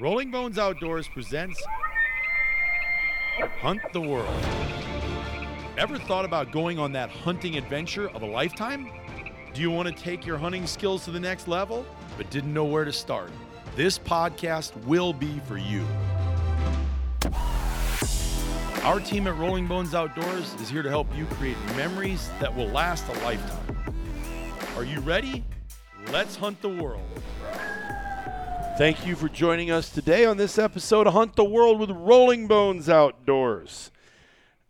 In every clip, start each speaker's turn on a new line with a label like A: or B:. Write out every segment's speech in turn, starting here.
A: Rolling Bones Outdoors presents Hunt the World. Ever thought about going on that hunting adventure of a lifetime? Do you want to take your hunting skills to the next level, but didn't know where to start? This podcast will be for you. Our team at Rolling Bones Outdoors is here to help you create memories that will last a lifetime. Are you ready? Let's hunt the world. Thank you for joining us today on this episode of Hunt the World with Rolling Bones Outdoors.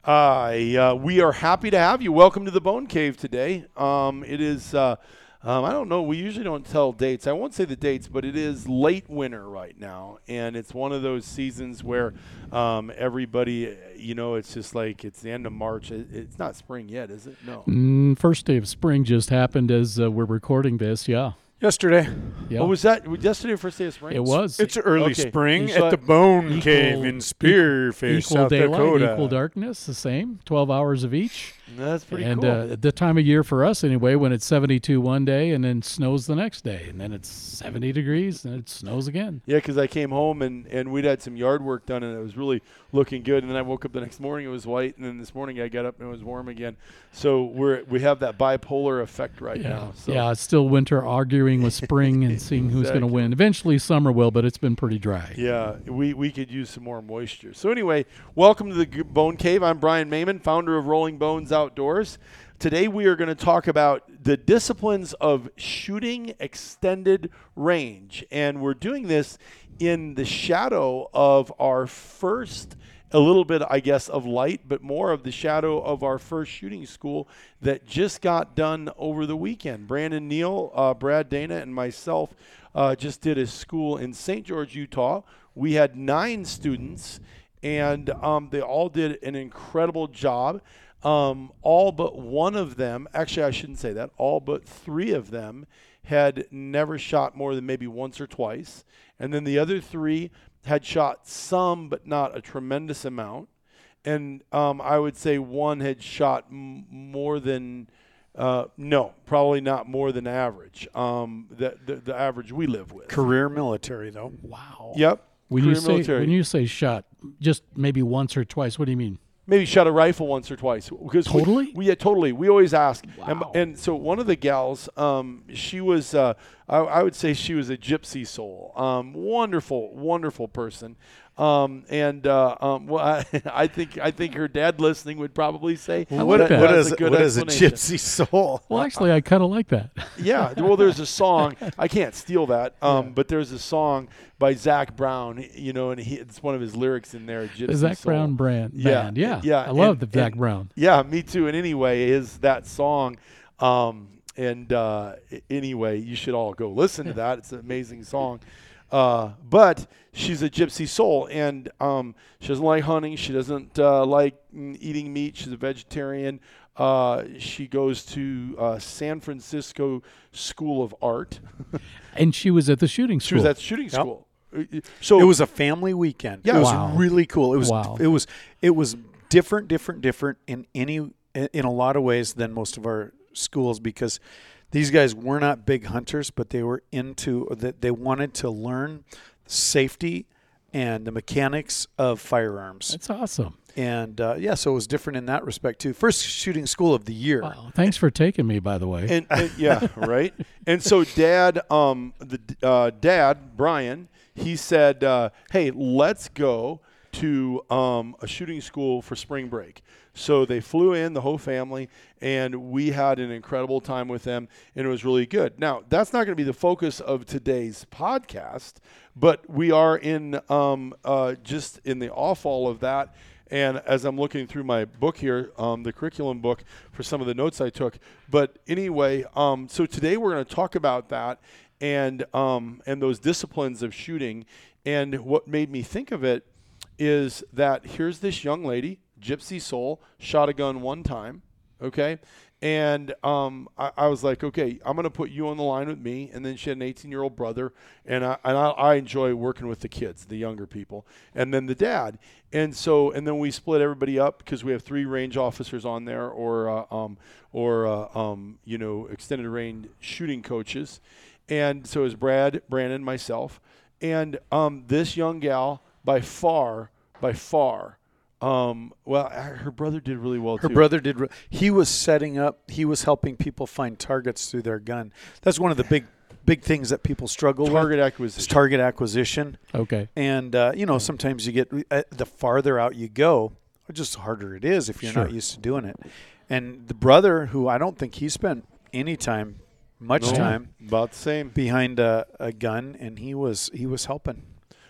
A: Uh, uh, we are happy to have you. Welcome to the Bone Cave today. Um, it is, uh, um, I don't know, we usually don't tell dates. I won't say the dates, but it is late winter right now. And it's one of those seasons where um, everybody, you know, it's just like it's the end of March. It, it's not spring yet, is it? No.
B: Mm, first day of spring just happened as uh, we're recording this. Yeah.
C: Yesterday.
B: Yeah.
A: Oh, was that yesterday, first day of spring?
B: it was.
C: It's early
A: Okay.
C: spring
A: So
C: at the Bone
B: equal-
C: Cave in Spearfish,
B: equal
C: South
B: daylight,
C: Dakota.
B: equal darkness, the same. 12 hours of each.
A: That's pretty
B: and
A: cool.
B: And uh, the time of year for us, anyway, when it's 72 one day and then snows the next day. And then it's 70 degrees and it snows again.
A: Yeah, because I came home and, and we'd had some yard work done and it was really looking good. And then I woke up the next morning, it was white. And then this morning I got up and it was warm again. So we're we have that bipolar effect right
B: Yeah.
A: now. So
B: Yeah, it's still winter arguing with spring and seeing who's going to win. Eventually, summer will, but it's been pretty dry.
A: Yeah, we, we could use some more moisture. So anyway, welcome to the Bone Cave. I'm Brian Mayman, founder of Rolling Bones Outdoors. Today we are going to talk about the disciplines of shooting extended range, and we're doing this in the shadow of our first a little bit, I guess, of light, but more of the shadow of our first shooting school that just got done over the weekend. Brandon Neal, uh, Brad Dana, and myself uh, just did a school in St. George, Utah. We had nine students, and um, they all did an incredible job. Um, all but one of them, actually, I shouldn't say that, all but three of them had never shot more than maybe once or twice. And then the other three had shot some, but not a tremendous amount. And um, I would say one had shot m- more than, uh, no, probably not more than average. Um, the, the, the average we live with.
C: Career military, though.
B: Wow.
A: Yep.
B: When you
A: Career
B: say
A: military.
B: when you say shot, just maybe once or twice, what do you mean?
A: Maybe shot a rifle once or twice because
B: Totally?
A: we, yeah totally. We always ask. And, and so one of the gals um, she was uh, I, I would say she was a gypsy soul. Um, wonderful wonderful person um, and uh, um, well, I, I think I think her dad listening would probably say
B: I
A: that
B: like that.
C: What
A: a good
C: what is a gypsy soul?
B: Well, actually, I kind of like that.
A: Yeah, well, there's a song. I can't steal that, um, but there's a song by Zac Brown. You know, and he, it's one of his lyrics in there. Gypsy
B: The Zac
A: Soul.
B: Brown brand.
A: Yeah,
B: band. Yeah.
A: yeah,
B: I love
A: and-
B: the Zac
A: and-
B: Brown.
A: Yeah, me too. And anyway, is that song. Um, and uh, anyway, you should all go listen to that. It's an amazing song. Uh, but she's a gypsy soul, and um, she doesn't like hunting. She doesn't uh, like eating meat. She's a vegetarian. Uh, she goes to uh, San Francisco School of Art.
B: And she was at the shooting school.
A: she
B: school.
A: was at shooting school. Uh, So
C: It was a family weekend.
A: Yeah.
C: it was really cool. It was
B: Wow.
C: it was it was different, different, different in any in a lot of ways than most of our schools because these guys were not big hunters, but they were into that. They wanted to learn safety and the mechanics of firearms.
B: That's awesome.
C: And uh, yeah, so it was different in that respect too. First shooting school of the year.
B: Wow. Thanks for taking me, by the way.
A: and, and- yeah, right. And so dad, um, the uh, dad Brian, he said, uh, "Hey, let's go to um, a shooting school for spring break." So they flew in the whole family, and we had an incredible time with them, and it was really good. Now that's not going to be the focus of today's podcast, but we are in um, uh, just in the off-all of that. And as I'm looking through my book here, um, the curriculum book for some of the notes I took. But anyway, um, so today we're going to talk about that and um, and those disciplines of shooting. And what made me think of it is that here's this young lady, Gypsy Soul, shot a gun one time, okay, and um, I, I was like, okay, I'm going to put you on the line with me. And then she had an 18 year old brother, and I and I, I enjoy working with the kids, the younger people, and then the dad. And so, and then we split everybody up because we have three range officers on there, or uh, um, or uh, um, you know, extended range shooting coaches. And so it was Brad, Brandon, myself, and um, this young gal, by far, by far, um, well, her brother did really well too.
C: Her
A: too.
C: brother did. re- He was setting up. He was helping people find targets through their gun. That's one of the big, big things that people struggle
A: target
C: with. Is
A: acquisition.
C: target acquisition.
B: Okay.
C: And uh, you know, sometimes you get uh, the farther out you go, just harder it is if you're not used to doing it. And the brother, who I don't think he spent any time, much
A: No,
C: time
A: about the same.
C: behind a, a gun, and he was he was helping.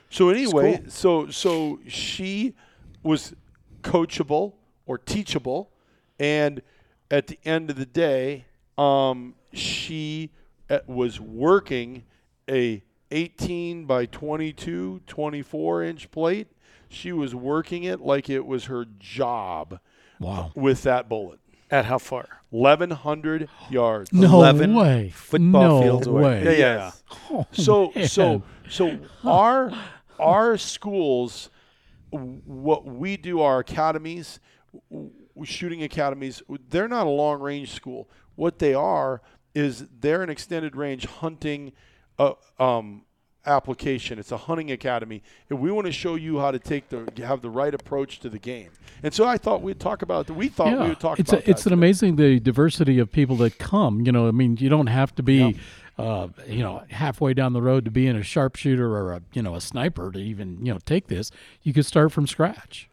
A: So anyway,
C: cool.
A: so so she was coachable or teachable, and at the end of the day, um, she uh, was working a 18 by 22, 24 inch plate. She was working it like it was her job
B: Wow.
A: with that bullet.
C: At how far?
A: 1100 yards.
B: No
C: 11
B: way.
C: football
B: no
C: fields away.
B: way.
C: Yeah, yeah, yeah.
B: Oh,
A: so
B: man.
A: so so our our schools w- what we do our academies shooting academies they're not a long range school. What they are is they're an extended range hunting uh, um, application. It's a hunting academy and we want to show you how to take the have the right approach to the game. And so i thought we'd talk about that. We thought we would talk
B: it's
A: about
B: a, it's an amazing the diversity of people that come. You know, I mean, you don't have to be, uh, you know, halfway down the road to being a sharpshooter or a you know a sniper to even you know take this. You could start from scratch.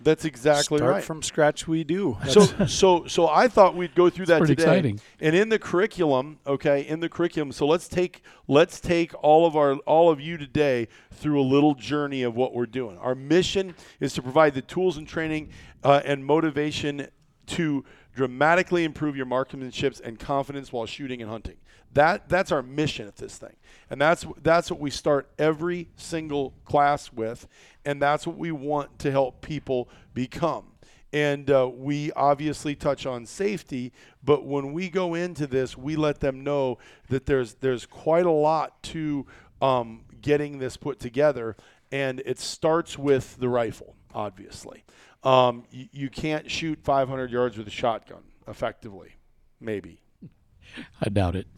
A: that's exactly
C: Start
A: right
C: from scratch. We do.
A: so so so I thought we'd go through that today.
B: exciting.
A: And in the curriculum, okay, in the curriculum. So let's take let's take all of our all of you today through a little journey of what we're doing. Our mission is to provide the tools and training uh, and motivation to dramatically improve your marksmanship and confidence while shooting and hunting. That that's our mission at this thing, and that's that's what we start every single class with, and that's what we want to help people become. And uh, we obviously touch on safety, but when we go into this, we let them know that there's there's quite a lot to um, getting this put together, and it starts with the rifle. Obviously, um, you, you can't shoot 500 yards with a shotgun effectively, maybe.
B: I doubt it.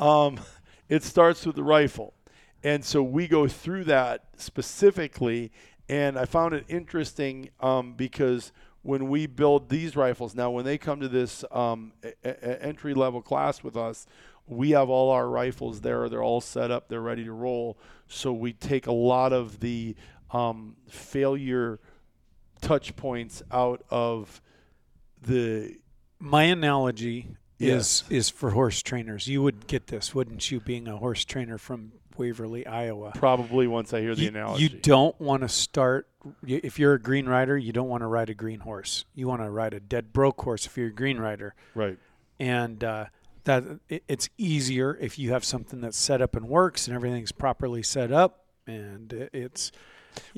A: Um, it starts with the rifle. And so we go through that specifically. And I found it interesting um, because when we build these rifles, now when they come to this um, entry level class with us, we have all our rifles there. They're all set up, they're ready to roll. So we take a lot of the um, failure touch points out of the
C: My analogy
A: Yes.
C: is is for horse trainers. You would get this, wouldn't you? Being a horse trainer from Waverly, Iowa.
A: probably once I hear the
C: you,
A: analogy.
C: you don't want to start if you're a green rider. You don't want to ride a green horse. You want to ride a dead broke horse if you're a green rider,
A: right.
C: and uh, that it, it's easier if you have something that's set up and works and everything's properly set up. And it- it's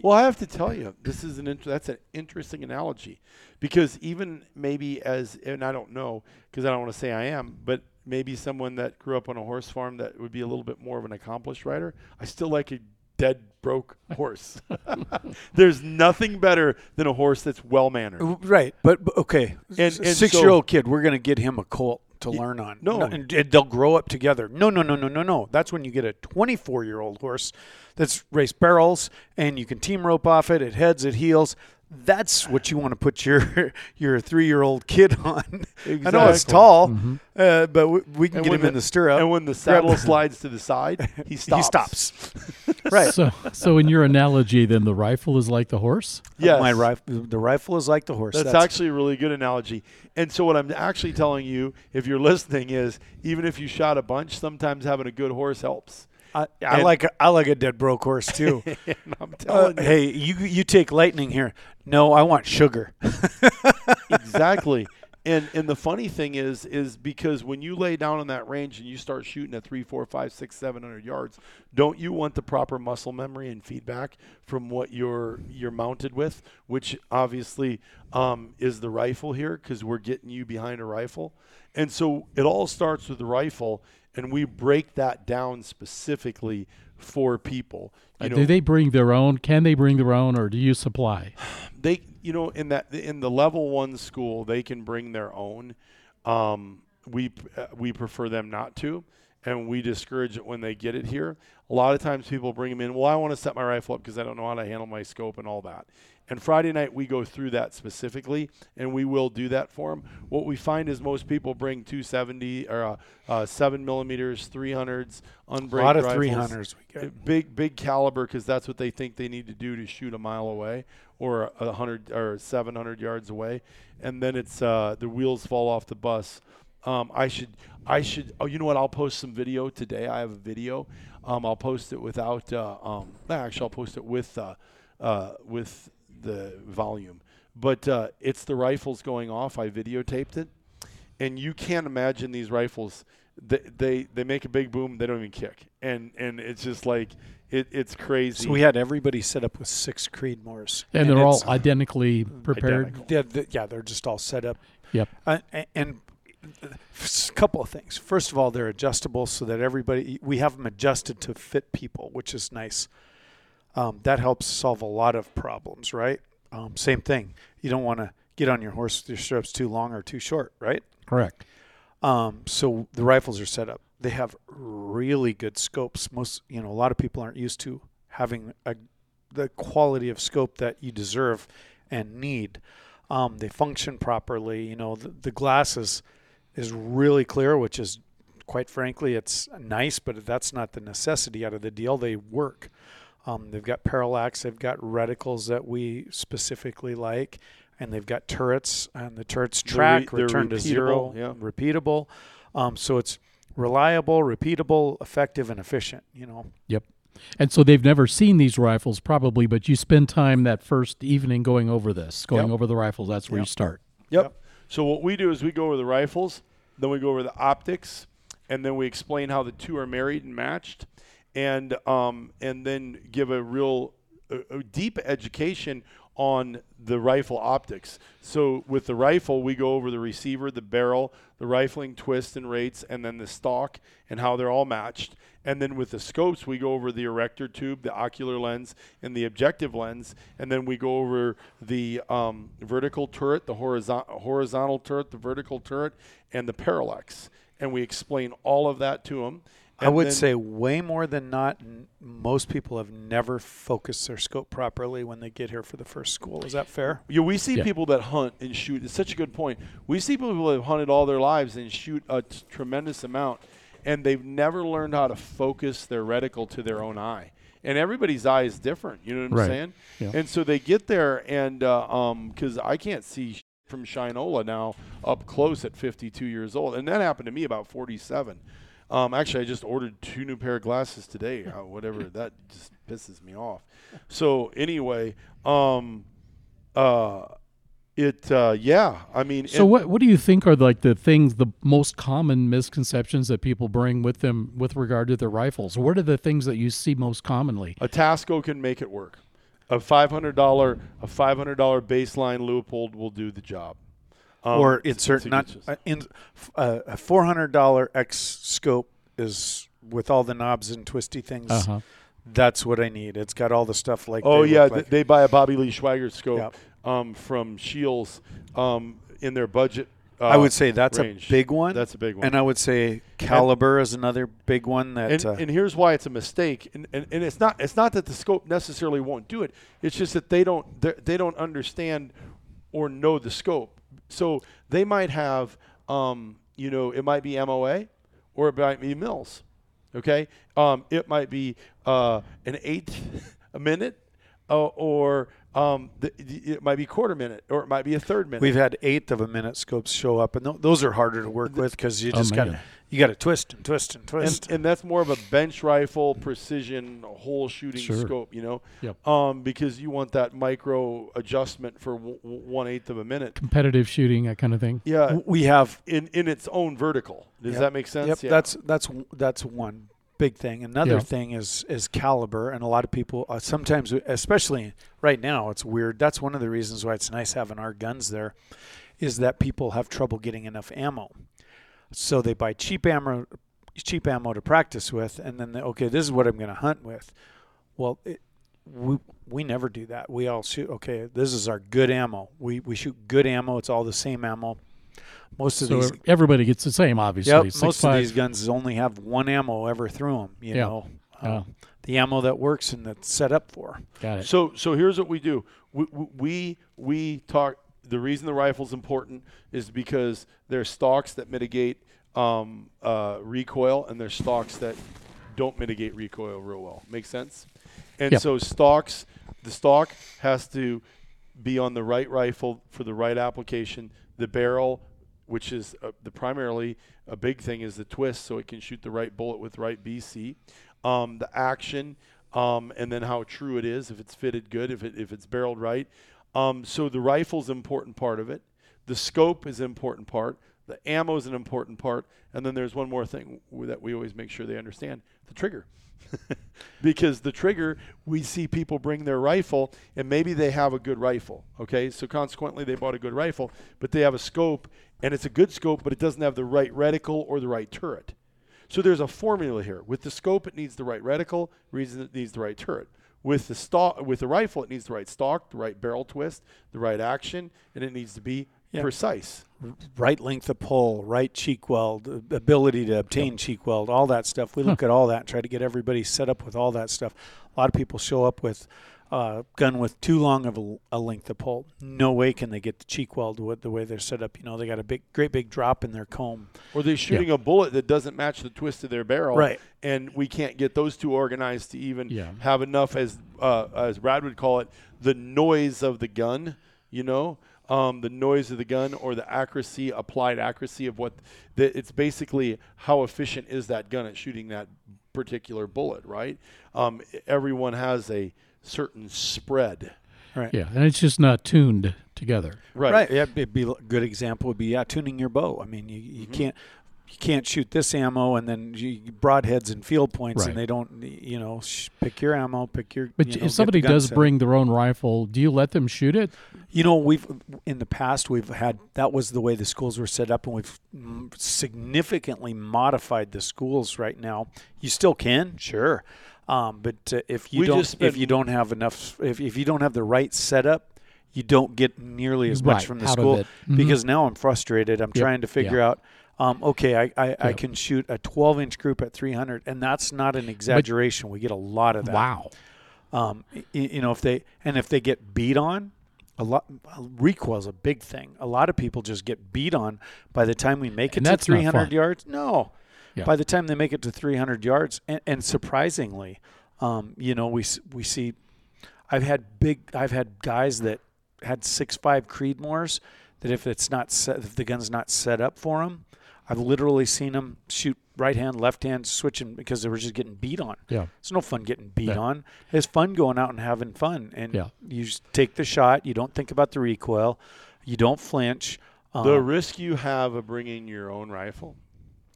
A: Well, I have to tell you, this is an int- that's an interesting analogy, because even maybe as and I don't know because I don't want to say I am, but maybe someone that grew up on a horse farm that would be a little bit more of an accomplished rider. I still like a dead broke horse. There's nothing better than a horse that's well mannered.
C: right. But, but okay,
A: And- and
C: six year old kid, we're going to get him a colt to learn on.
A: no.
C: and, and they'll grow up together. No, no, no, no, no, no. That's when you get a 24 year old horse that's raced barrels, and you can team rope off it. It heads, it heels. That's what you want to put your your three year old kid on. I know it's
A: Exactly.
C: tall, uh, but we, we can
A: And
C: get
A: when
C: him in the stirrup.
A: And when the saddle slides to the side, he stops.
C: He stops. right.
B: So, so in your analogy, then the rifle is like the horse.
A: Yes.
C: My rifle, the rifle is like the horse.
A: That's, actually a really good analogy. And so, what I'm actually telling you, if you're listening, is even if you shot a bunch, sometimes having a good horse helps.
C: I, I
A: and-
C: like a, I like a dead broke horse too.
A: I'm
C: Uh,
A: you,
C: hey, you you take lightning here. No, I want sugar.
A: exactly. And and the funny thing is, is because when you lay down on that range and you start shooting at three, four, five, six, seven hundred yards, don't you want the proper muscle memory and feedback from what you're you're mounted with, which obviously um, is the rifle here, because we're getting you behind a rifle, and so it all starts with the rifle, and we break that down specifically for people.
B: Uh,
A: know,
B: do they bring their own? Can they bring their own, or do you supply?
A: they you know in that in the level one school they can bring their own um, we uh, we prefer them not to and we discourage it when they get it here. A lot of times people bring them in. Well, I want to set my rifle up because I don't know how to handle my scope and all that. And Friday night we go through that specifically, and we will do that for them. What we find is most people bring 270 or uh, uh, seven millimeters, 300s,
C: A
A: unbraked
C: lot of
A: rifles.
C: 300s we get.
A: Big big caliber because that's what they think they need to do to shoot a mile away or hundred or 700 yards away, and then it's uh, the wheels fall off the bus. Um, I should I should oh you know what I'll post some video today. I have a video. Um, I'll post it without uh, um, actually I'll post it with uh, uh, with the volume, but uh, it's the rifles going off. I videotaped it, and you can't imagine these rifles. They, they they make a big boom. They don't even kick, and and it's just like it, it's crazy.
C: So we had everybody set up with six Creedmoors,
B: And, they're all identically prepared.
A: Identical.
C: Yeah, yeah, they're just all set up.
B: Yep.
C: Uh, and a couple of things. First of all, they're adjustable so that everybody we have them adjusted to fit people, which is nice. Um, that helps solve a lot of problems, right? Um, same thing. You don't want to get on your horse with your stirrups too long or too short, right?
B: Correct.
C: Um, so the rifles are set up. They have really good scopes. Most, you know, a lot of people aren't used to having a, the quality of scope that you deserve and need. Um, they function properly. You know, the, the glass is is really clear, which is quite frankly, it's nice, but that's not the necessity out of the deal. They work. Um, they've got parallax. They've got reticles that we specifically like, and they've got turrets. And the turrets
A: They're re-
C: track,
A: they're
C: return to zero,
A: repeatable, yeah.
C: repeatable. Um, so it's reliable, repeatable, effective, and efficient. You know,
B: Yep. And so they've never seen these rifles probably, but you spend time that first evening going over this, going
A: Yep.
B: over the rifles. That's where you start.
A: Yep.
C: Yep.
A: So what we do is we go over the rifles, then we go over the optics, and then we explain how the two are married and matched, and um, and then give a real a, a deep education on the rifle optics. So with the rifle, we go over the receiver, the barrel, the rifling twist and rates, and then the stock and how they're all matched. And then with the scopes, we go over the erector tube, the ocular lens, and the objective lens. And then we go over the um, vertical turret, the horizontal horizontal turret, the vertical turret, and the parallax. And we explain all of that to them.
C: I would
A: then-
C: say way more than not, n- most people have never focused their scope properly when they get here for the first school. Is that fair?
A: Yeah, we see
B: Yeah.
A: people that hunt and shoot. It's such a good point. We see people that have hunted all their lives and shoot a t- tremendous amount, and they've never learned how to focus their reticle to their own eye. And everybody's eye is different. You know what I'm
B: Right.
A: saying?
B: Yeah.
A: And so they get there, and uh, um, because I can't see from Shinola now up close at 52 years old, and that happened to me about 47. Um, actually, I just ordered two new pair of glasses today. Uh, whatever that just pisses me off. So anyway, um, uh, it uh, yeah. I mean,
B: So
A: and-
B: what what do you think are like the things the most common misconceptions that people bring with them with regard to their rifles? What are the things that you see most commonly?
A: A Tasco can make it work. A five hundred dollar a five hundred dollar baseline Leupold will do the job. Um,
C: or
A: to-
C: insert not
A: get
C: uh, in uh, a four hundred dollar X scope is with all the knobs and twisty things.
B: Uh-huh.
C: That's what I need. It's got all the stuff like.
A: oh
C: they
A: yeah,
C: like.
A: they buy a Bobby Lee Swagger scope
C: Yep.
A: um, from Shields um, in their budget. Uh,
C: I would say that's
A: range.
C: a big one.
A: That's a big one.
C: and I would say caliber is another big one that.
A: and,
C: uh,
A: and here's why it's a mistake and, and, and it's not it's not that the scope necessarily won't do it it's just that they don't they don't understand or know the scope so they might have um, you know it might be moa or it might be mills okay um, it might be uh, an eighth a minute uh, or um, the, it might be quarter minute or it might be a third minute
C: We've had eighth of a minute scopes show up, and th- those are harder to work with because you
B: Oh,
C: just got
B: man.
C: to you got to twist and twist and
A: and,
C: twist.
A: and that's more of a bench rifle precision whole shooting
B: Sure.
A: scope, you know,
B: Yep.
A: um, because you want that micro adjustment for w- w- one eighth of a minute.
B: Competitive shooting, that kind of thing.
A: Yeah,
C: we have
A: in in its own vertical. Does
C: Yep.
A: that make sense?
C: Yep,
A: Yeah.
C: that's that's that's one big thing. Another
B: Yeah.
C: thing is is caliber, and a lot of people uh, sometimes, especially right now, it's weird. That's one of the reasons why it's nice having our guns there, is that people have trouble getting enough ammo, so they buy cheap ammo, cheap ammo to practice with, and then they, okay, this is what I'm going to hunt with. Well, it, we we never do that. We all shoot. Okay, this is our good ammo. We we shoot good ammo. It's all the same ammo. most of
B: So
C: these
B: everybody gets the same, obviously.
C: Yep,
B: Six,
C: most
B: five,
C: of these guns only have one ammo ever through them. You
B: Yeah.
C: know,
B: Yeah.
C: Um, the ammo that works and that's set up for.
B: Got it.
A: So so here's what we do. We we we talk. The reason the rifle's important is because there's stocks that mitigate um, uh, recoil, and there's stocks that don't mitigate recoil real well. Make sense? And
B: Yep.
A: so stocks, the stock has to be on the right rifle for the right application. The barrel, which is uh, the primarily a big thing, is the twist, so it can shoot the right bullet with right BC. Um, the action, um, and then how true it is, if it's fitted good, if it if it's barreled right. Um, so the rifle's an important part of it. The scope is an important part. The ammo is an important part, and then there's one more thing that we always make sure they understand: the trigger. because the trigger, we see people bring their rifle, and maybe they have a good rifle. Okay, so consequently, they bought a good rifle, but they have a scope, and it's a good scope, but it doesn't have the right reticle or the right turret. So there's a formula here. With the scope, it needs the right reticle. Reason it needs the right turret. With the stock, with the rifle, it needs the right stock, the right barrel twist, the right action, and it needs to be
C: Yeah.
A: precise.
C: Right length of pull, right cheek weld, ability to obtain cheek weld, all that stuff. We look at all that and try to get everybody set up with all that stuff. A lot of people show up with a gun with too long of a, a length of pull. No way can they get the cheek weld with the way they're set up. You know, they got a big, great big drop in their comb.
A: Or they're shooting a bullet that doesn't match the twist of their barrel,
C: Right.
A: And we can't get those two organized to even
B: Yeah.
A: have enough, as uh, as Brad would call it, the noise of the gun. You know, um, the noise of the gun or the accuracy, applied accuracy of what. The, it's basically how efficient is that gun at shooting that particular bullet, right? Um, everyone has a certain spread,
C: Right.
B: yeah, and it's just not tuned together.
A: right?
C: Right. Yeah, it'd be a good example would be yeah, tuning your bow. I mean, you, you
A: Mm-hmm.
C: can't you can't shoot this ammo and then you, broadheads and field points
B: Right.
C: and they don't you know sh- pick your ammo, pick your.
B: But
C: you know,
B: if somebody does
C: set.
B: bring their own rifle, do you let them shoot it?
C: You know, we've in the past we've had that was the way the schools were set up, and we've significantly modified the schools right now. You still can, sure, um, but uh, if you
A: We
C: don't,
A: just
C: if you don't have enough, if if you don't have the right setup, you don't get nearly as
B: Right,
C: much from the school
B: it. Mhm.
C: because now I'm frustrated. I'm
B: Yep,
C: trying to figure
B: yeah.
C: out. Um, okay, I, I, I can shoot a 12 inch group at 300, and that's not an exaggeration. we get a lot of that
B: Wow.
C: um, y- you know if they and if they get beat on a lot recoil is a big thing a lot of people just get beat on by the time we make it
B: And
C: to 300 yards no
B: Yeah.
C: by the time they make it to 300 yards and, and surprisingly um, you know we we see i've had big i've had guys that had six five creedmoors that if it's not set if the gun's not set up for them i've literally seen them shoot right hand left hand switching because they were just getting beat on
B: Yeah.
C: it's no fun getting beat
B: Yeah.
C: on. It's fun going out and having fun. And
B: Yeah.
C: you just take the shot. You don't think about the recoil. You don't flinch. Um,
A: The risk you have of bringing your own rifle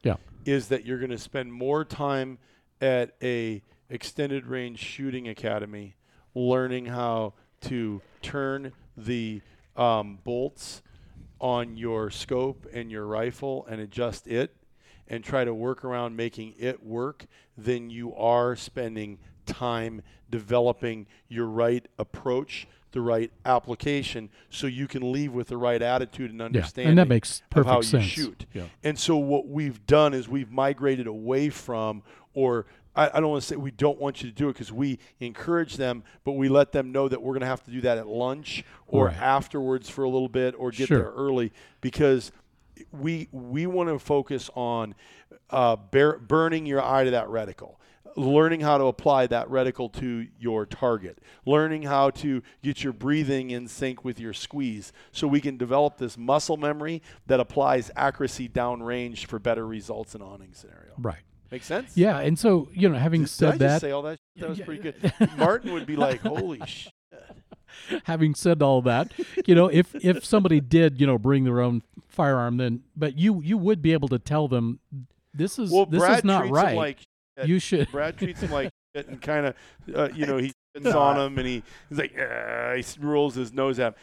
B: Yeah.
A: is that you're going to spend more time at a extended range shooting academy learning how to turn the um, bolts on your scope and your rifle and adjust it and try to work around making it work than you are spending time developing your right approach the right application so you can leave with the right attitude and
B: Yeah.
A: understanding
B: And that makes
A: of
B: perfect
A: how
B: sense.
A: you shoot.
B: Yeah.
A: And so what we've done is we've migrated away from, or I, I don't want to say we don't want you to do it because we encourage them, but we let them know that we're going to have to do that at lunch or
B: Right.
A: afterwards for a little bit or get
B: Sure.
A: there early because we we want to focus on uh, bear, burning your eye to that reticle learning how to apply that reticle to your target, learning how to get your breathing in sync with your squeeze so we can develop this muscle memory that applies accuracy downrange for better results in awning scenario.
B: Right.
A: Make sense?
B: Yeah. And so, you know, having
A: Did,
B: said
A: I just
B: that,
A: say all that? That was pretty good. Martin would be like, "Holy sh!"
B: having said all that, you know, if if somebody did, you know, bring their own firearm, then but you you would be able to tell them this is
A: Well,
B: this
A: Brad
B: is not right.
A: like shit.
B: You should.
A: Brad treats him like shit and kind of, uh, you know, he spits on him and he, he's like, "Ah," he rolls his nose at him.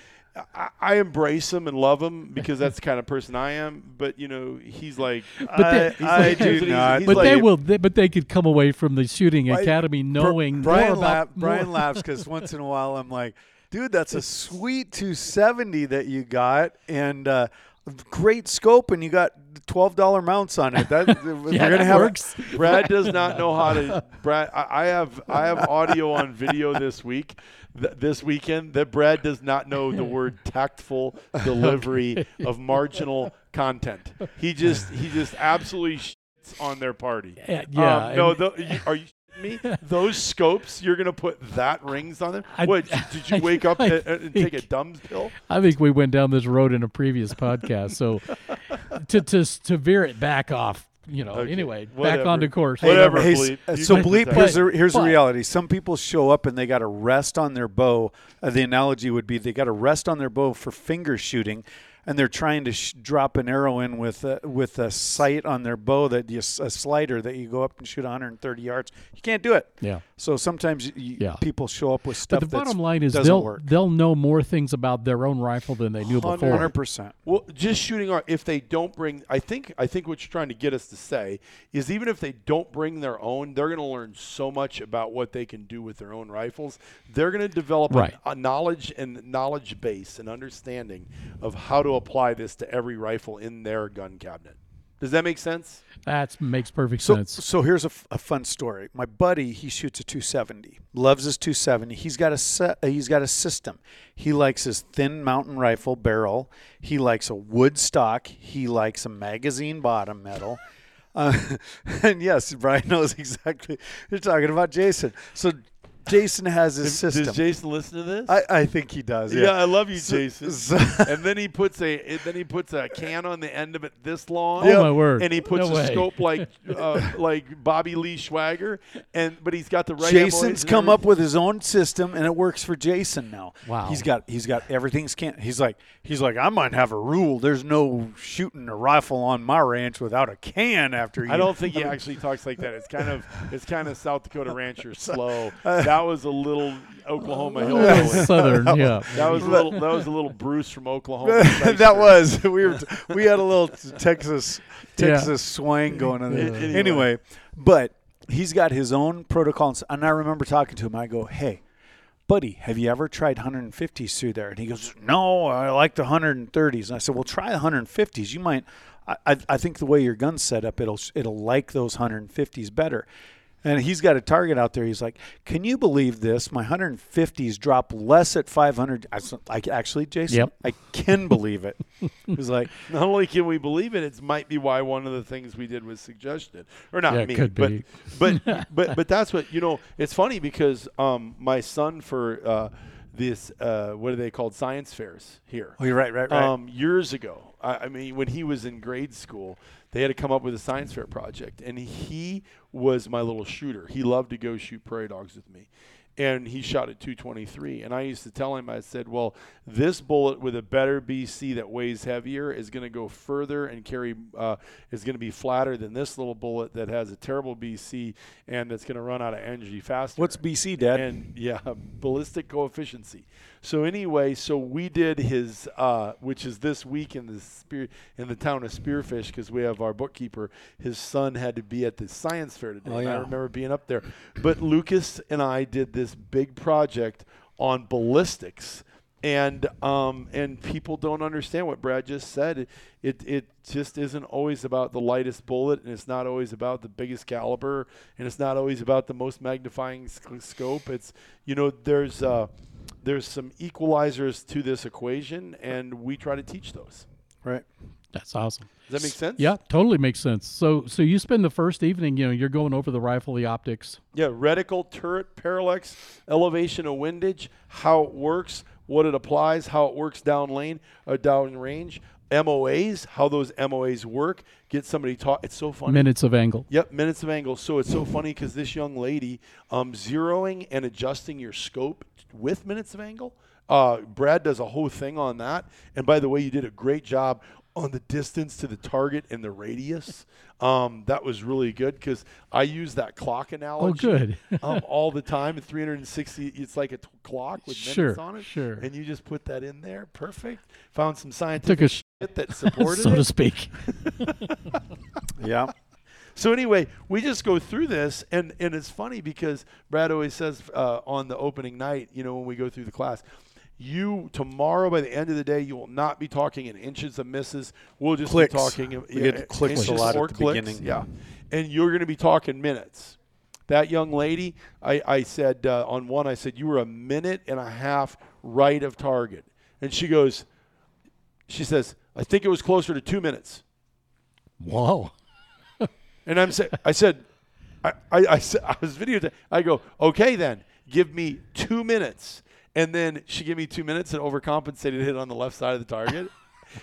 A: I, I embrace him and love him because that's the kind of person I am. But you know, he's like,
B: But they-
A: he's
C: I
A: like-
C: do not.
A: he's
B: but
A: like-
B: they will. They, but they could come away from the shooting academy knowing
C: Brian,
B: more about.
C: laugh, Brian laughs because once in a while I'm like, dude, that's a sweet 270 that you got, and uh, great scope, and you got twelve dollar mounts on it. That
B: Yeah,
C: they're gonna have
B: works.
A: Brad does not know how to. Brad, I, I have I have audio on video this week, th- this weekend that Brad does not know the word tactful delivery of marginal content. He just he just absolutely shits on their party.
B: Yeah, yeah,
A: Um, no,
B: and-
A: tho- are you me? Those scopes, you're gonna put that rings on them?
B: I-
A: what? Did you wake up
B: I
A: and, and take a
B: think-
A: Dumb's pill?
B: I think we went down this road in a previous podcast. So to to to veer it back off, you know.
A: Okay,
B: Anyway, back
A: whatever.
B: onto course.
A: Hey, Whatever,
C: Hey,
A: Bleep.
C: s- so bleep.
A: decide.
C: Here's the here's the reality. Some people show up and they got a rest on their bow. Uh, the analogy would be they got a rest on their bow for finger shooting, and they're trying to sh- drop an arrow in with a, with a sight on their bow that you, a slider that you go up and shoot 130 yards. You can't do it.
B: Yeah.
C: So sometimes y-
B: Yeah.
C: people show up with stuff
B: But the bottom line is they'll
C: work.
B: they'll know more things about their own rifle than they knew before.
C: Hundred percent.
A: Well, just shooting our if they don't bring I think I think what you're trying to get us to say is even if they don't bring their own, they're going to learn so much about what they can do with their own rifles. They're going to develop
B: Right.
A: a, a knowledge and knowledge base and understanding of how to apply this to every rifle in their gun cabinet. Does that make sense?
B: That makes perfect
C: So,
B: sense.
C: so here's a, f- a fun story. My buddy, he shoots a 270. Loves his 270. He's got a set. Uh, he's got a system. He likes his thin mountain rifle barrel. He likes a wood stock. He likes a magazine bottom metal. Uh, and yes, Brian knows exactly. You're talking about Jason. So Jason has his system.
A: Does Jason listen to this?
C: I, I think he does.
A: yeah.
C: Yeah.
A: I love you,
C: So-
A: Jason.
C: so-
A: and then he puts a then he puts a can on the end of it this long.
B: Oh my word!
A: and he puts
B: no
A: a
B: way.
A: scope like uh, like Bobby Lee Swagger, and but he's got the right.
C: Jason's come up with his own system, and it works for Jason now.
B: Wow.
C: He's got he's got everything's can. He's like he's like I might have a rule. There's no shooting a rifle on my ranch without a can after you.
A: I don't think he actually talks like that. It's kind of it's kind of South Dakota rancher slow. That was a little Oklahoma
B: A little
A: hillbilly.
B: southern, yeah.
A: That was a little that was a little Bruce from Oklahoma.
C: that was we were we had a little Texas
B: Yeah.
C: Texas swang going on there.
A: Yeah. Anyway.
C: Anyway, but he's got his own protocols, and I remember talking to him. I go, "Hey, buddy, have you ever tried 150s through there?" And he goes, "No, I like the 130s." And I said, "Well, try the 150s. You might. I, I, I think the way your gun's set up, it'll it'll like those 150s better." And he's got a target out there. He's like, "Can you believe this? My 150s drop less at 500." I, I actually, Jason,
B: Yep.
C: I can believe it. He's like,
A: Not only can we believe it, it might be why one of the things we did was suggested, or not
B: Yeah,
A: me,
B: could
A: but
B: be.
A: but but but that's what you know. It's funny because um, my son for uh, this uh, what are they called science fairs here?
C: "Oh, you're right, right, right."
A: Um, years ago, I, I mean, when he was in grade school, they had to come up with a science fair project, and he was my little shooter. He loved to go shoot prairie dogs with me, and he shot at 223. And I used to tell him, I said, "Well, this bullet with a better BC that weighs heavier is going to go further and carry uh, is going to be flatter than this little bullet that has a terrible BC and that's going to run out of energy faster."
C: What's BC, Dad?
A: and yeah, ballistic coefficiency. So anyway, so we did his, uh, which is this week in the spear in the town of Spearfish, because we have our bookkeeper. His son had to be at the science fair today.
C: Oh,
A: and I remember being up there. But Lucas and I did this big project on ballistics. And um, and people don't understand what Brad just said. It, it it just isn't always about the lightest bullet, and it's not always about the biggest caliber, and it's not always about the most magnifying sc- scope. It's you know there's uh, there's some equalizers to this equation, and we try to teach those.
C: right.
B: That's awesome.
A: Does that make sense?
B: Yeah, totally makes sense. So, so you spend the first evening, you know, you're going over the rifle, the optics.
A: Yeah, reticle, turret, parallax, elevation of windage, how it works, what it applies, how it works down lane, or down range, MOAs, how those MOAs work. Get somebody taught. It's so funny.
B: Minutes of angle.
A: Yep, minutes of angle. So it's so funny because this young lady, um, zeroing and adjusting your scope with minutes of angle. Uh, Brad does a whole thing on that. And by the way, you did a great job on the distance to the target and the radius. Um, that was really good because I use that clock analogy.
B: Oh, good.
A: um, all the time. 360. It's like a t- clock with minutes
B: Sure,
A: on it.
B: sure.
A: And you just put that in there. Perfect. Found some scientific
B: Took a sh-
A: shit that supported
B: so
A: it.
B: to speak.
C: Yeah.
A: So anyway, we just go through this, and and it's funny because Brad always says uh, on the opening night, you know, when we go through the class, You tomorrow by the end of the day, you will not be talking in inches of misses. We'll just
C: Clicks.
A: be talking.
C: We get clicks
A: inches
C: a lot at
A: or
C: the
A: clicks,
C: beginning.
A: Yeah, and you're going to be talking minutes. That young lady, I, I said uh, on one, I said you were a minute and a half right of target, and she goes, she says, I think it was closer to two minutes.
B: Wow.
A: And I'm sa- I said, I, I, I, said, I was videotaping. I go, okay, then give me two minutes. And then she gave me two minutes and overcompensated hit on the left side of the target.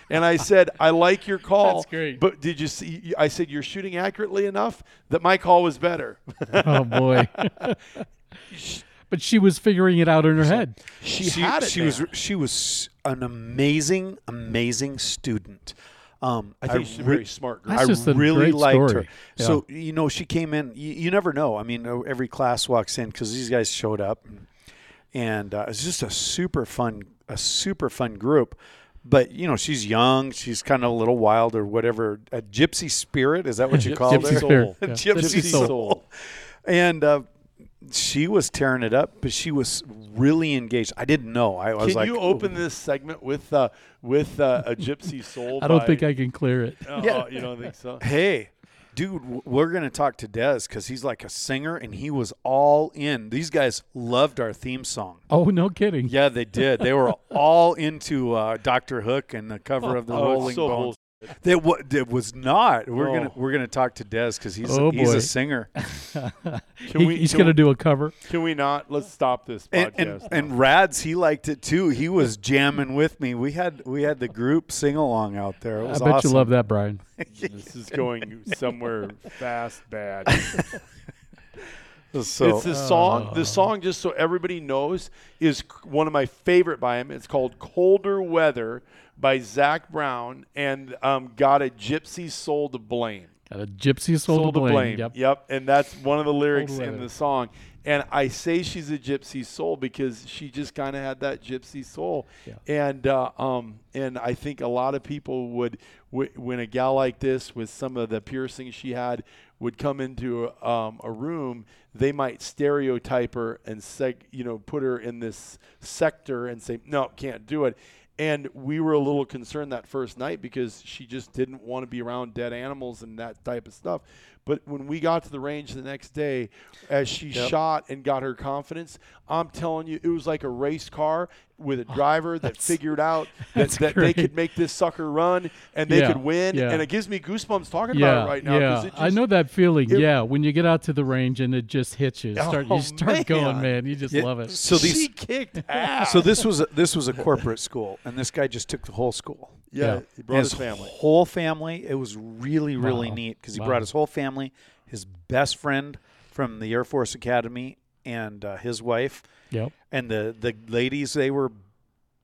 A: and I said, I like your call.
B: That's great.
A: But did you see? I said, you're shooting accurately enough that my call was better.
B: Oh boy. but she was figuring it out in her head.
A: She,
C: she,
A: had it.
C: she was she was an amazing amazing student. Um,
A: I think she's a
C: re-
A: very smart girl.
B: That's
C: I
B: just a
C: really
B: great
C: liked
B: story.
C: her.
B: Yeah.
C: So you know, she came in. You, you never know. I mean, uh, every class walks in because these guys showed up, and, and uh, it's just a super fun, a super fun group. But you know, she's young. She's kind of a little wild or whatever. A gypsy spirit is that what you call
B: Gypsy
C: her?
B: spirit.
C: A
B: Yeah.
C: gypsy,
A: Gypsy
C: soul.
A: soul.
C: And uh, she was tearing it up, but she was really engaged. I didn't know. I, I was
A: Can
C: like,
A: you open this segment with uh, with uh, a gypsy soul?
B: I don't
A: by-
B: think I can clear it.
A: Oh,
C: Yeah.
A: you don't think so?
C: Hey, dude, we're gonna talk to Dez because he's like a singer and he was all in. These guys loved our theme song.
B: Oh, no kidding.
C: Yeah, they did. They were all into uh, Doctor Hook and the cover of the
A: Oh,
C: Rolling
A: so
C: Bones. They wa- it was not. We're
A: Oh.
C: gonna we're gonna talk to Des because he's
B: Oh,
C: he's
B: boy.
C: a singer.
A: Can
B: He-
A: we-
B: he's
A: can
B: going to
A: we-
B: do a cover.
A: Can we not? Let's stop this
C: And,
A: podcast.
C: and and Rads he liked it too. He was jamming with me. We had we had the group sing along out there. It
B: I bet
C: awesome.
B: you love that, Brian.
A: this is going somewhere fast bad.
C: So
A: it's the song. The uh. song, just so everybody knows, is one of my favorite by him. It's called "Colder Weather" by Zac Brown, and um, got a gypsy soul to blame.
B: Got a gypsy soul, to blame. Yep. yep.
A: and that's one of the lyrics in the song. And I say she's a gypsy soul because she just kind of had that gypsy soul.
B: Yeah.
A: And uh, um, and I think a lot of people would, w- when a gal like this with some of the piercings she had would come into a, um, a room, they might stereotype her and seg- you know put her in this sector and say no, can't do it. And we were a little concerned that first night because she just didn't want to be around dead animals and that type of stuff. But when we got to the range the next day, as she
C: Yep.
A: shot and got her confidence, I'm telling you, it was like a race car with a driver that figured out that,
B: that's
A: that they could make this sucker run and they
B: Yeah,
A: could win.
B: yeah.
A: And it gives me goosebumps talking
B: Yeah,
A: about it right now.
B: yeah.
A: it
B: I know that feeling.
A: it-
B: yeah, when you get out to the range and it just hits you, oh, start,
A: Oh,
B: you start going,
A: man.
B: man. You just
C: Yeah,
B: love it.
C: So these
A: she kicked ass.
C: so this was a, this was a corporate school, and this guy just took the whole school.
A: Yeah,
B: yeah.
A: he brought his family.
C: whole family. It was really really
B: Wow.
C: neat because he
B: Wow.
C: brought his whole family, his best friend from the Air Force Academy, and uh, his wife,
B: Yep.
C: and the the ladies. They were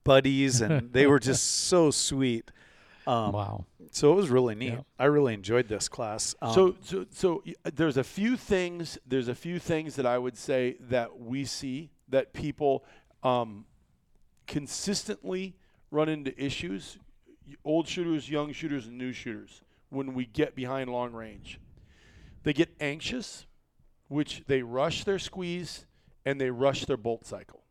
C: buddies, and they were just so sweet. Um,
B: Wow.
C: So it was really neat.
B: Yeah.
C: I really enjoyed this class. Um,
A: so, so, so there's a few things. There's a few things that I would say that we see that people um, consistently run into issues. Old shooters, young shooters, and new shooters. When we get behind long range, they get anxious, which they rush their squeeze and they rush their bolt cycle.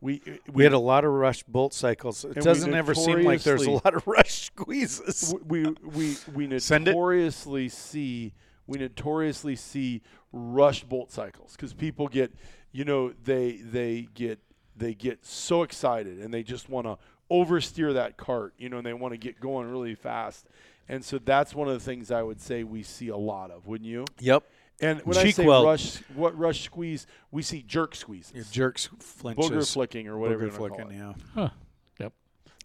A: We uh,
C: we had a lot of rush bolt cycles. It doesn't ever seem like there's a lot of rush squeezes.
A: we we we
C: it.
A: notoriously see we notoriously see rushed bolt cycles because people get you know they they get they get so excited and they just want to oversteer that cart you know and they want to get going really fast and so that's one of the things I would say we see a lot of wouldn't you
C: Yep.
A: and when I say
C: weld.
A: rush what rush squeeze we see jerk squeezes
C: Your jerks flinches.
A: booger flicking or whatever
C: Booger
A: you wanna call
C: flicking,
A: it.
C: yeah.
B: Huh. Yep.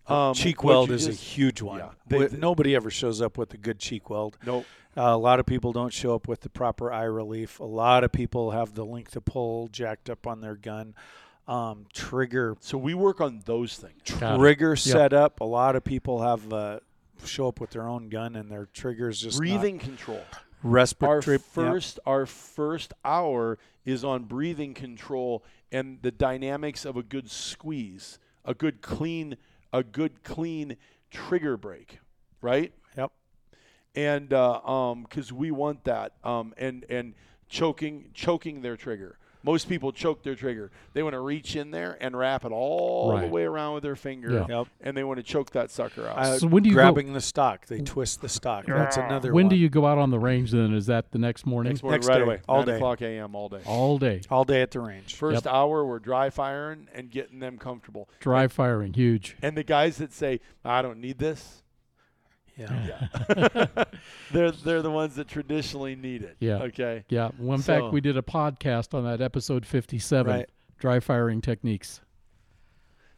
A: Um,
C: cheek weld
A: you
C: is a huge one.
A: yeah,
C: Wh-
A: they- they-
C: Nobody ever shows up with a good cheek weld.
A: nope
C: Uh, a lot of people don't show up with the proper eye relief. A lot of people have the length of pull jacked up on their gun. Um, trigger
A: so we work on those things
B: Got it.
C: trigger setup. A lot of people have uh, show up with their own gun and their triggers just not-
A: breathing control
C: respiratory.
A: our first our first hour is on breathing control and the dynamics of a good squeeze, a good clean, a good clean trigger break, right?
C: Yep.
A: And uh, um, because we want that, um, and and choking choking their trigger. Most people choke their trigger. They want to reach in there and wrap it all the way around with their finger,
B: Yeah.
C: Yep.
A: and they want to choke that sucker out.
C: Uh,
B: So when do you go-
C: grabbing the stock? They twist the stock. That's another
B: When
C: one.
B: do you go out on the range then? Is that the next morning?
A: Next morning,
C: Next
A: right
C: day,
A: away,
C: all
A: 9
C: day.
A: o'clock a.m. all day.
B: All day.
C: all day at the range?
A: First hour, we're dry firing and getting them comfortable.
B: Dry firing, huge.
A: And the guys that say, "I don't need this,"
C: Yeah.
A: they're they're the ones that traditionally need it.
B: Yeah.
A: Okay.
B: Yeah. Well, in
A: So-
B: fact, we did a podcast on that episode 57,
C: Right.
B: dry firing techniques.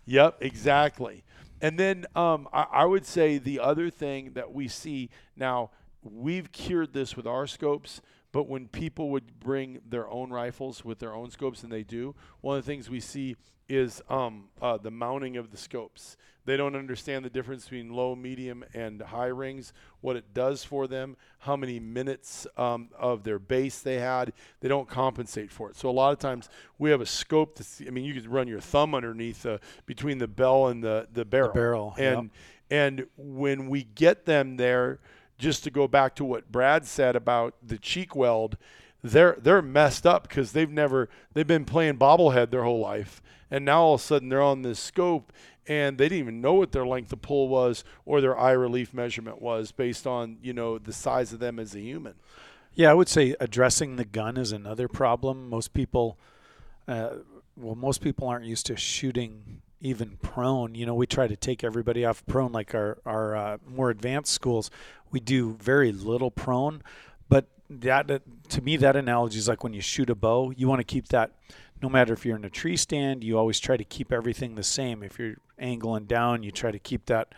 A: Yep, exactly. And then um, I, I would say the other thing that we see now, we've cured this with our scopes, but when people would bring their own rifles with their own scopes, and they do, one of the things we see is um, uh, the mounting of the scopes. They don't understand the difference between low, medium, and high rings, what it does for them, how many minutes um, of their base they had. They don't compensate for it. So a lot of times we have a scope to see. I mean, you could run your thumb underneath uh, between the bell and the, the barrel.
C: barrel,
A: And, and when we get them there, just to go back to what Brad said about the cheek weld, they're they're messed up because they've never they've been playing bobblehead their whole life, and now all of a sudden they're on this scope and they didn't even know what their length of pull was or their eye relief measurement was based on you know the size of them as a human.
C: Yeah, I would say addressing the gun is another problem. Most people, uh, well, most people aren't used to shooting even prone. You know, we try to take everybody off prone, like our our uh, more advanced schools. We do very little prone, but that to me that analogy is like when you shoot a bow. You want to keep that. No matter if you're in a tree stand, you always try to keep everything the same. If you're angling down, you try to keep that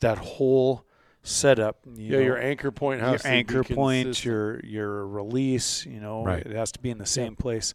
C: that whole setup. You
A: Yeah,
C: know,
A: your anchor point has
C: your
A: to be
C: anchor point,
A: consistent.
C: your your release, you know,
B: Right.
C: it has to be in the same place.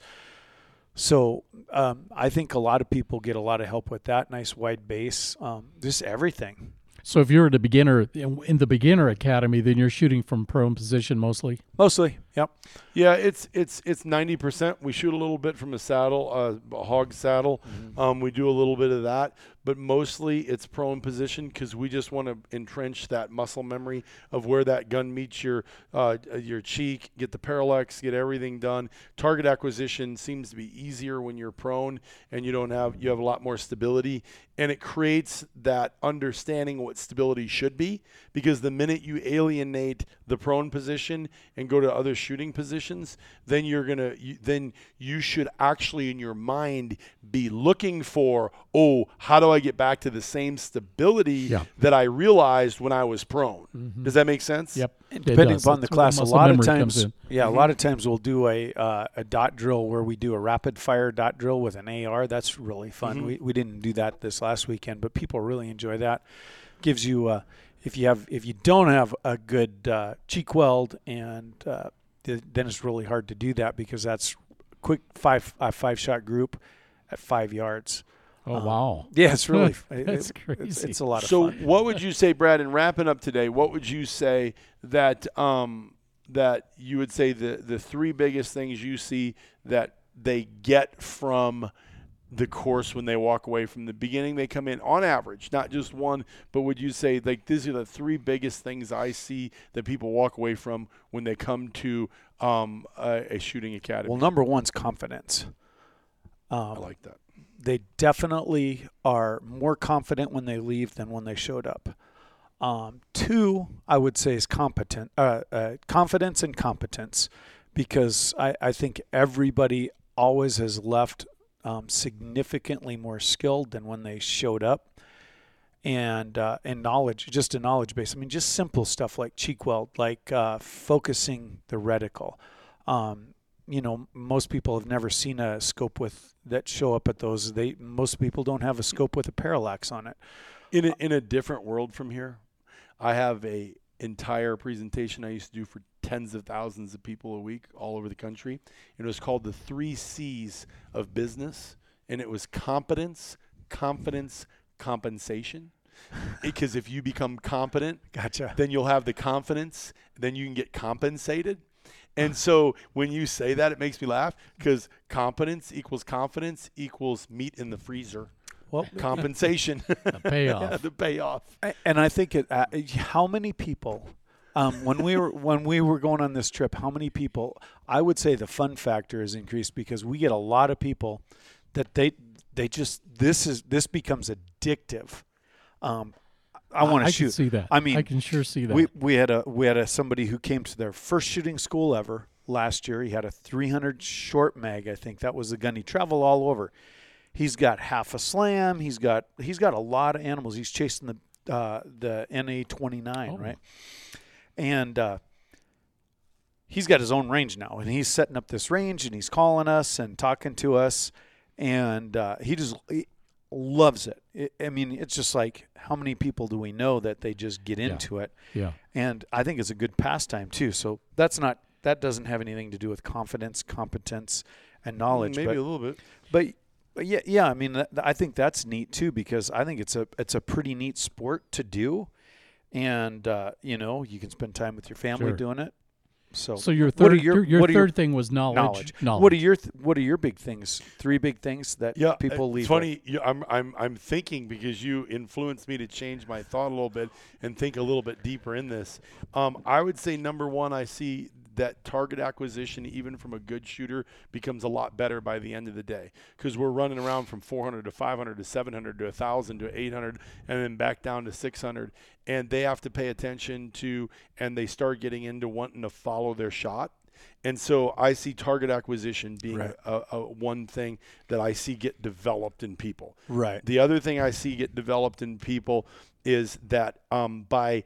C: So um, I think a lot of people get a lot of help with that nice wide base, um, just everything.
B: So if you're at a beginner in the beginner academy, then you're shooting from prone position mostly.
C: Mostly, yep.
A: Yeah, it's it's it's ninety percent. We shoot a little bit from a saddle, uh, a hog saddle. Um, we do a little bit of that, but mostly it's prone position because we just want to entrench that muscle memory of where that gun meets your uh, your cheek, get the parallax, get everything done. Target acquisition seems to be easier when you're prone and you don't have you have a lot more stability, and it creates that understanding what stability should be. Because the minute you alienate the prone position and go to other shooting positions, then you're gonna you, then you should actually in your mind be looking for oh how do I get back to the same stability
B: Yeah.
A: that I realized when I was prone. Does that make sense?
B: Yep.
C: And
B: It
C: depending
B: does.
C: upon the
B: That's where
C: class, a lot of
B: memory comes
C: times,
B: in.
C: yeah, a lot of times we'll do a uh, a dot drill where we do a rapid fire dot drill with an AR. That's really fun. We we didn't do that this last weekend, but people really enjoy that. Gives you uh, if you have if you don't have a good uh, cheek weld and uh, th- then it's really hard to do that because that's quick five uh, five shot group at five yards.
B: Oh
C: Um,
B: wow.
C: Yeah, it's really
B: That's
C: it- It's,
B: crazy.
C: it's a lot of fun.
A: So,
C: fun.
A: what would you say, Brad? In wrapping up today, what would you say that um, that you would say the the three biggest things you see that they get from the course when they walk away from the beginning they come in on average not just one but would you say like these are the three biggest things i see that people walk away from when they come to um, a, a shooting academy
C: Well, number one's confidence. Um,
A: i like that
C: they definitely are more confident when they leave than when they showed up. Um, two, I would say, is competent, uh, uh, confidence and competence, because I, I think everybody always has left um, significantly more skilled than when they showed up. And uh, and knowledge, just a knowledge base. I mean, just simple stuff like cheek weld, like uh, focusing the reticle. Um, you know, most people have never seen a scope with that show up at those. They most people don't have a scope with a parallax on it.
A: in a, in a different world from here i have a entire presentation i used to do for tens of thousands of people a week all over the country it was called the three c's of business and it was competence confidence compensation because if you become competent
C: Gotcha.
A: then you'll have the confidence then you can get compensated and so when you say that it makes me laugh because competence equals confidence equals meat in the freezer
C: Well,
A: compensation
B: The payoff.
A: the payoff
C: and I think it. Uh, how many people Um, when we were when we were going on this trip, how many people? I would say the fun factor is increased because we get a lot of people that they they just this is this becomes addictive. Um, I want
B: I
C: to
B: can
C: shoot.
B: see that.
C: I mean,
B: I can sure see that.
C: we we had a we had a somebody who came to their first shooting school ever last year. He had a 300 short mag, I think that was the gun. He traveled all over. He's got half a slam. He's got he's got a lot of animals. He's chasing the uh, the NA 29,
B: Oh.
C: right? And uh, he's got his own range now, and he's setting up this range, and he's calling us and talking to us, and uh, he just he loves it. it. I mean, it's just like how many people do we know that they just get into it?
B: yeah.
C: and I think it's a good pastime too. So that's not that doesn't have anything to do with confidence, competence, and knowledge.
A: Maybe
C: but,
A: a little bit.
C: but but yeah, yeah. I mean, that, I think that's neat too because I think it's a it's a pretty neat sport to do, and uh, you know you can spend time with your family
B: Sure.
C: doing it. So,
B: So your
C: what are
B: third
C: your-
B: your, your
C: what are
B: third
C: your
B: thing was knowledge.
C: knowledge. What are your th- what are your big things? Three big things that
A: Yeah,
C: people
A: it's
C: leave. with?
A: funny. You, I'm I'm I'm thinking because you influenced me to change my thought a little bit and think a little bit deeper in this. Um, I would say number one, I see that target acquisition, even from a good shooter, becomes a lot better by the end of the day because we're running around from 400 to 500 to 700 to 1,000 to 800 and then back down to 600, and they have to pay attention to and they start getting into wanting to follow their shot. And so I see target acquisition being
C: Right.
A: a, a one thing that I see get developed in people.
C: right.
A: The other thing I see get developed in people is that um, by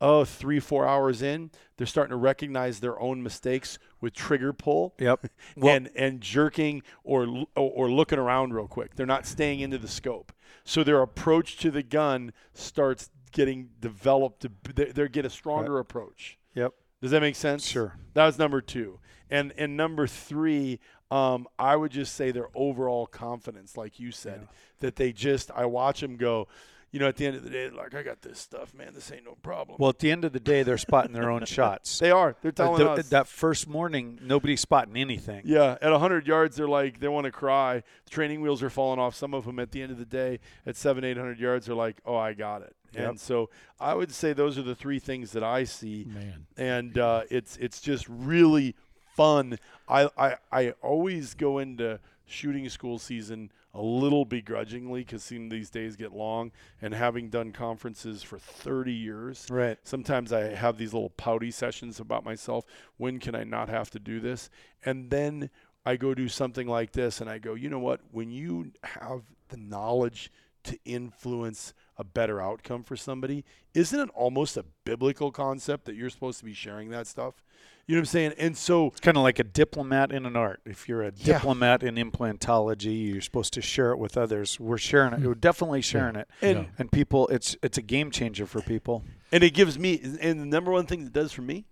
A: oh three four hours in, they're starting to recognize their own mistakes with trigger pull
C: Yep. Well,
A: and and jerking or, or or looking around real quick. They're not staying into the scope, so their approach to the gun starts getting developed. To they, they get a stronger approach.
C: yep.
A: Does that make sense?
C: Sure.
A: That was number two. And and number three, um, I would just say their overall confidence, like you said, that they just I watch them go, you know, at the end of the day, like I got this stuff, man. This ain't no problem.
C: Well, at the end of the day, they're spotting their own shots.
A: they are. They're
C: Uh,
A: telling
C: the-
A: us.
C: that first morning, nobody's spotting anything.
A: yeah, at 100 yards, they're like they want to cry. The training wheels are falling off. Some of them at the end of the day, at seven, 800 yards, are like, oh, I got it.
C: Yep.
A: And so I would say those are the three things that I see.
B: man?
A: and uh, it's it's just really fun. I, I I always go into shooting school season a little begrudgingly because seeing these days get long, and having done conferences for 30 years,
C: Right.
A: sometimes I have these little pouty sessions about myself. When can I not have to do this? And then I go do something like this, and I go, you know what? When you have the knowledge to influence a better outcome for somebody, isn't it almost a biblical concept that you're supposed to be sharing that stuff? You know what I'm saying? And so,
C: It's kind of like a diplomat in an art. If you're a
A: Yeah.
C: diplomat in implantology, you're supposed to share it with others. We're sharing it. We're definitely sharing it.
A: and
B: Yeah.
C: And people, it's it's a game changer for people.
A: and it gives me, and the number one thing it does for me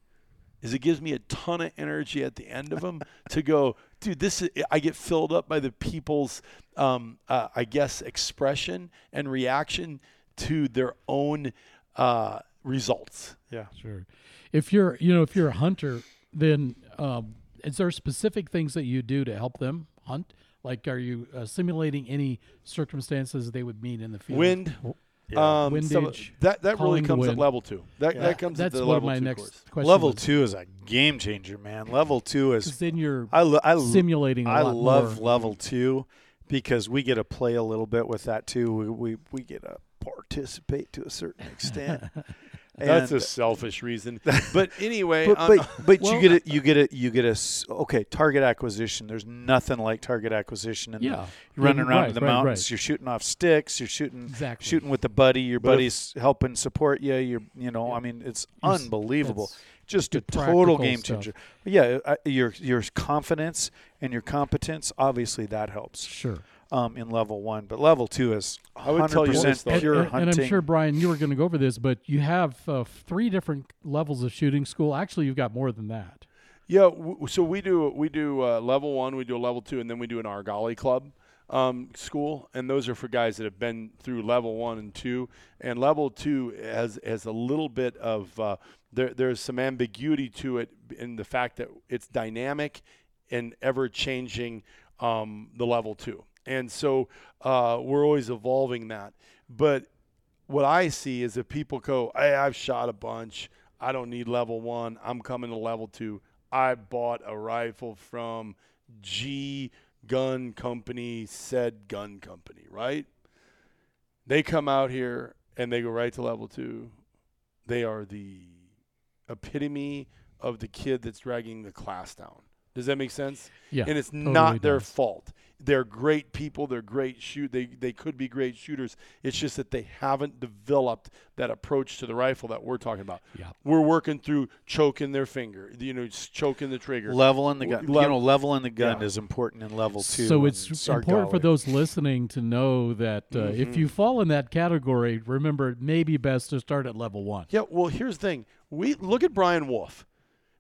A: is it gives me a ton of energy at the end of them to go, dude. This is, I get filled up by the people's, um, uh, I guess, expression and reaction to their own uh, results.
C: Yeah.
B: Sure. If you're, you know, if you're a hunter, then um, is there specific things that you do to help them hunt? Like, are you uh, simulating any circumstances they would meet in the field?
A: Wind,
C: Yeah.
A: um,
B: Windage,
A: some- that that really
B: calling the
A: comes at level two. That
C: Yeah.
A: that comes
B: That's
A: at the
B: one
A: level
B: of my
A: two
B: next
A: course.
B: questions.
C: Level
B: was-
C: two is a game changer, man. Level two is
B: Because then you're
C: I lo- I lo-
B: simulating a
C: I
B: lot
C: love
B: more.
C: level two because we get to play a little bit with that too. We we, we get to participate to a certain extent.
A: That's
C: And-
A: a selfish reason. But anyway,
C: but but, but
B: well,
C: you get it you get it you get a s- okay target acquisition there's nothing like target acquisition and
B: Yeah.
C: you're running
B: Yeah,
C: around
B: right,
C: in the
B: right, right.
C: mountains you're shooting off sticks you're shooting
B: Exactly.
C: shooting with the buddy your
A: But if-
C: buddy's helping support you you're you know i mean it's
B: Yes,
C: unbelievable just a total
B: practical
C: game
B: stuff.
C: changer yeah uh, your your confidence and your competence obviously that helps
B: Sure.
C: Um, in level one but level two is
A: I would tell you
C: 100%
A: this, though.
B: and,
C: pure
B: and- and
C: hunting
B: I'm sure Brian, you were going to go over this, but you have uh, three different levels of shooting school. Actually, you've got more than that.
A: Yeah, w- so we do we do uh, level one, we do a level two, and then we do an Argali Club um, school, and those are for guys that have been through level one and two. And level two has has a little bit of uh, there. There's some ambiguity to it in the fact that it's dynamic and ever changing. Um, the level two, and so uh, we're always evolving that. But what I see is if people go, hey, I've shot a bunch. I don't need level one. I'm coming to level two. I bought a rifle from G Gun Company, said gun company, right? They come out here and they go right to level two. They are the epitome of the kid that's dragging the class down. Does that make sense?
B: Yeah,
A: And it's
B: totally
A: not their
B: does.
A: fault. They're great people. They're great shoot. They they could be great shooters. It's just that they haven't developed that approach to the rifle that we're talking about.
B: Yeah.
A: We're working through choking their finger. You know, just choking the trigger.
C: Leveling the gun.
A: Lev-
C: you know, leveling the gun
A: Yeah.
C: is important in level two.
B: So it's important for those listening to know that uh,
A: Mm-hmm.
B: if you fall in that category, remember it may be best to start at level one.
A: Yeah, well, here's the thing. We look at Brian Wolf.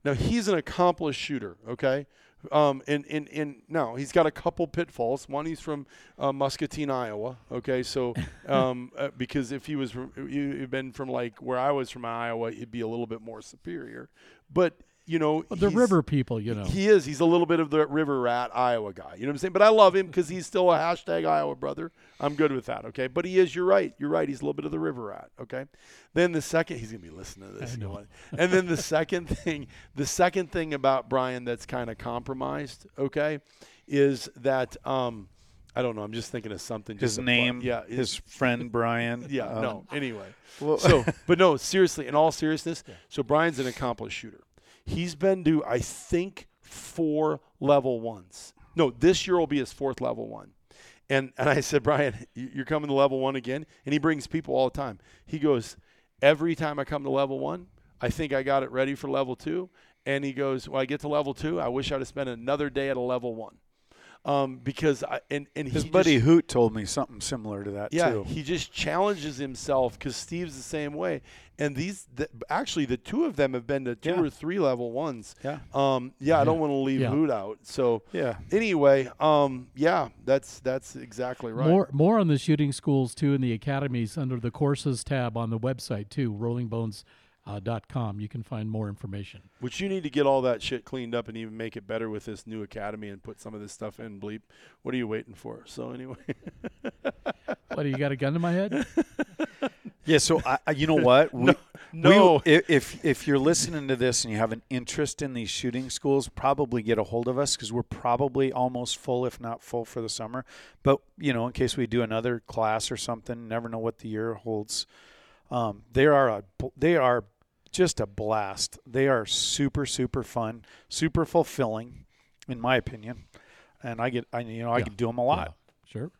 A: Now he's an accomplished shooter. Okay, um, and and and now he's got a couple pitfalls. One, he's from uh, Muscatine, Iowa. Okay, so um, uh, because if he was from, you had been from like where I was from Iowa, he'd be a little bit more superior. But you know,
B: The river people, you know.
A: He is. He's a little bit of the river rat Iowa guy. You know what I'm saying? But I love him because he's still a hashtag Iowa brother. I'm good with that. Okay. But he is. You're right. You're right. He's a little bit of the river rat. Okay. Then the second, he's gonna be listening to this.
B: I know.
A: And then the second thing, the second thing about Brian that's kind of compromised. Okay, is that um, I don't know. I'm just thinking of something.
C: his
A: just a
C: name.
A: Yeah.
C: His friend Brian.
A: yeah.
C: um,
A: no. Anyway.
C: well-
A: so, but no, seriously, in all seriousness, so Brian's an accomplished shooter. He's been to, I think, four level ones. No, this year will be his fourth level one. And and I said, Brian, you- you're coming to level one again? And he brings people all the time. He goes, every time I come to level one, I think I got it ready for level two. And he goes, well, I get to level two. I wish I'd have spent another day at a level one. Um, because I, and, and
C: His
A: he
C: buddy
A: just-
C: Hoot told me something similar to that
A: yeah,
C: too.
A: he just challenges himself because Steve's the same way. And these, the, actually, the two of them have been to two
C: Yeah.
A: or three level ones.
C: Yeah.
A: Um. Yeah, I don't want to leave
B: Yeah.
A: Hoot out. So
C: Yeah.
A: anyway, um. Yeah, that's that's exactly right.
B: More more on the shooting schools too and the academies under the courses tab on the website too, rollingbones.com. Uh, dot com. You can find more information.
A: Which you need to get all that shit cleaned up and even make it better with this new academy and put some of this stuff in. Bleep. What are you waiting for? So anyway.
B: What, do you got a gun to my head?
C: Yeah. So I, I- you know what? We,
A: no.
C: We, if if you're listening to this and you have an interest in these shooting schools, probably get a hold of us because we're probably almost full, if not full, for the summer. But you know, in case we do another class or something, never know what the year holds. Um, they are a they are just a blast. They are super super fun, super fulfilling, in my opinion. And I get I you know I
B: Yeah.
C: can do them a lot.
B: Sure.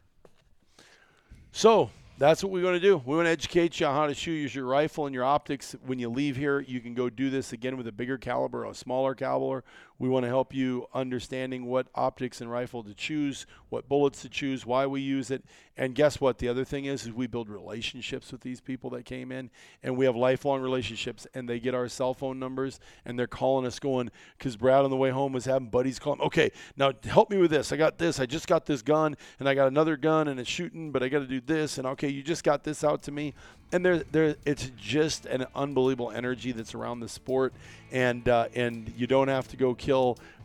A: So that's what we're going to do. We want to educate you on how to shoot use your rifle and your optics. When you leave here, you can go do this again with a bigger caliber or a smaller caliber. We want to help you understanding what optics and rifle to choose, what bullets to choose, why we use it. And guess what? The other thing is, is we build relationships with these people that came in, and we have lifelong relationships. And they get our cell phone numbers, and they're calling us, going because Brad on the way home was having buddies call him. Okay, now help me with this. I got this. I just got this gun, and I got another gun, and it's shooting, but I got to do this. And okay, you just got this out to me. And there, there, it's just an unbelievable energy that's around the sport, and uh, and you don't have to go kill.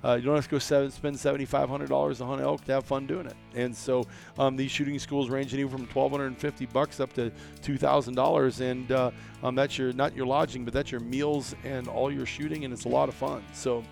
A: Uh, you don't have to go seven, spend seventy five hundred dollars to hunt elk to have fun doing it. And so um, these shooting schools range anywhere from twelve hundred and fifty bucks up to two thousand dollars, and uh, um, that's your not your lodging, but that's your meals and all your shooting, and it's a lot of fun. So.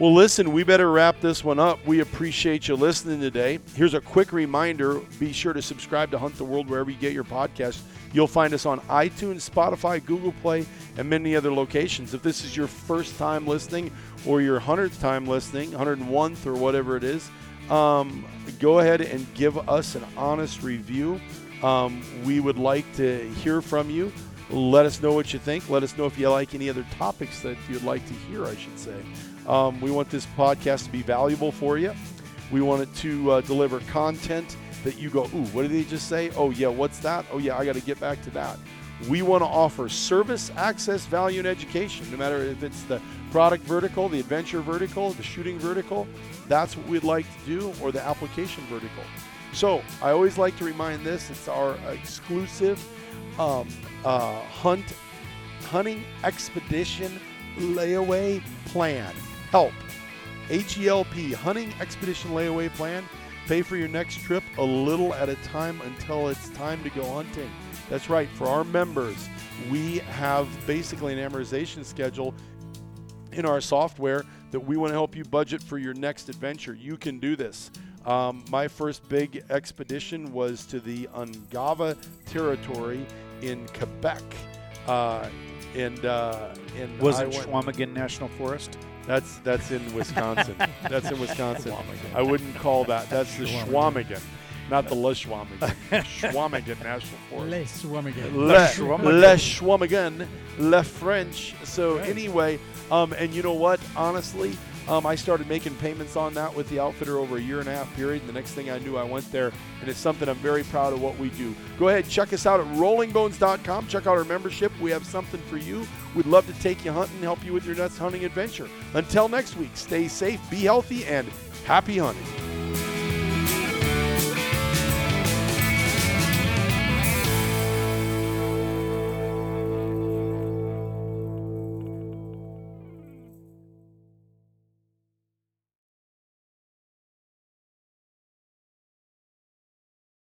A: Well, listen, we better wrap this one up. We appreciate you listening today. Here's a quick reminder be sure to subscribe to Hunt the World wherever you get your podcast. You'll find us on iTunes, Spotify, Google Play, and many other locations. If this is your first time listening or your 100th time listening, 101th or whatever it is, um, go ahead and give us an honest review. Um, we would like to hear from you. Let us know what you think. Let us know if you like any other topics that you'd like to hear, I should say. Um, we want this podcast to be valuable for you. We want it to uh, deliver content that you go, ooh, what did they just say? Oh, yeah, what's that? Oh, yeah, I got to get back to that. We want to offer service, access, value, and education, no matter if it's the product vertical, the adventure vertical, the shooting vertical. That's what we'd like to do, or the application vertical. So I always like to remind this it's our exclusive um, uh, hunt hunting expedition layaway plan. Help. H-E-L-P, Hunting Expedition Layaway Plan. Pay for your next trip a little at a time until it's time to go hunting. That's right. For our members, we have basically an amortization schedule in our software that we want to help you budget for your next adventure. You can do this. Um, my first big expedition was to the Ungava territory in Quebec. Uh, and uh, and
C: Was
A: I
C: it
A: went-
C: Chequamegon National Forest?
A: That's that's in Wisconsin. that's in Wisconsin. I wouldn't call that. That's the Chequamegon, not the Le Chequamegon. Chequamegon National Forest.
B: Les Swamigan.
A: Le,
C: Chequamegon.
A: Le Chequamegon, Le French. So anyway, um, and you know what? Honestly, um, I started making payments on that with the outfitter over a year and a half period. And the next thing I knew, I went there, and it's something I'm very proud of what we do. Go ahead, check us out at rollingbones.com. Check out our membership. We have something for you. We'd love to take you hunting, help you with your next hunting adventure. Until next week, stay safe, be healthy, and happy hunting.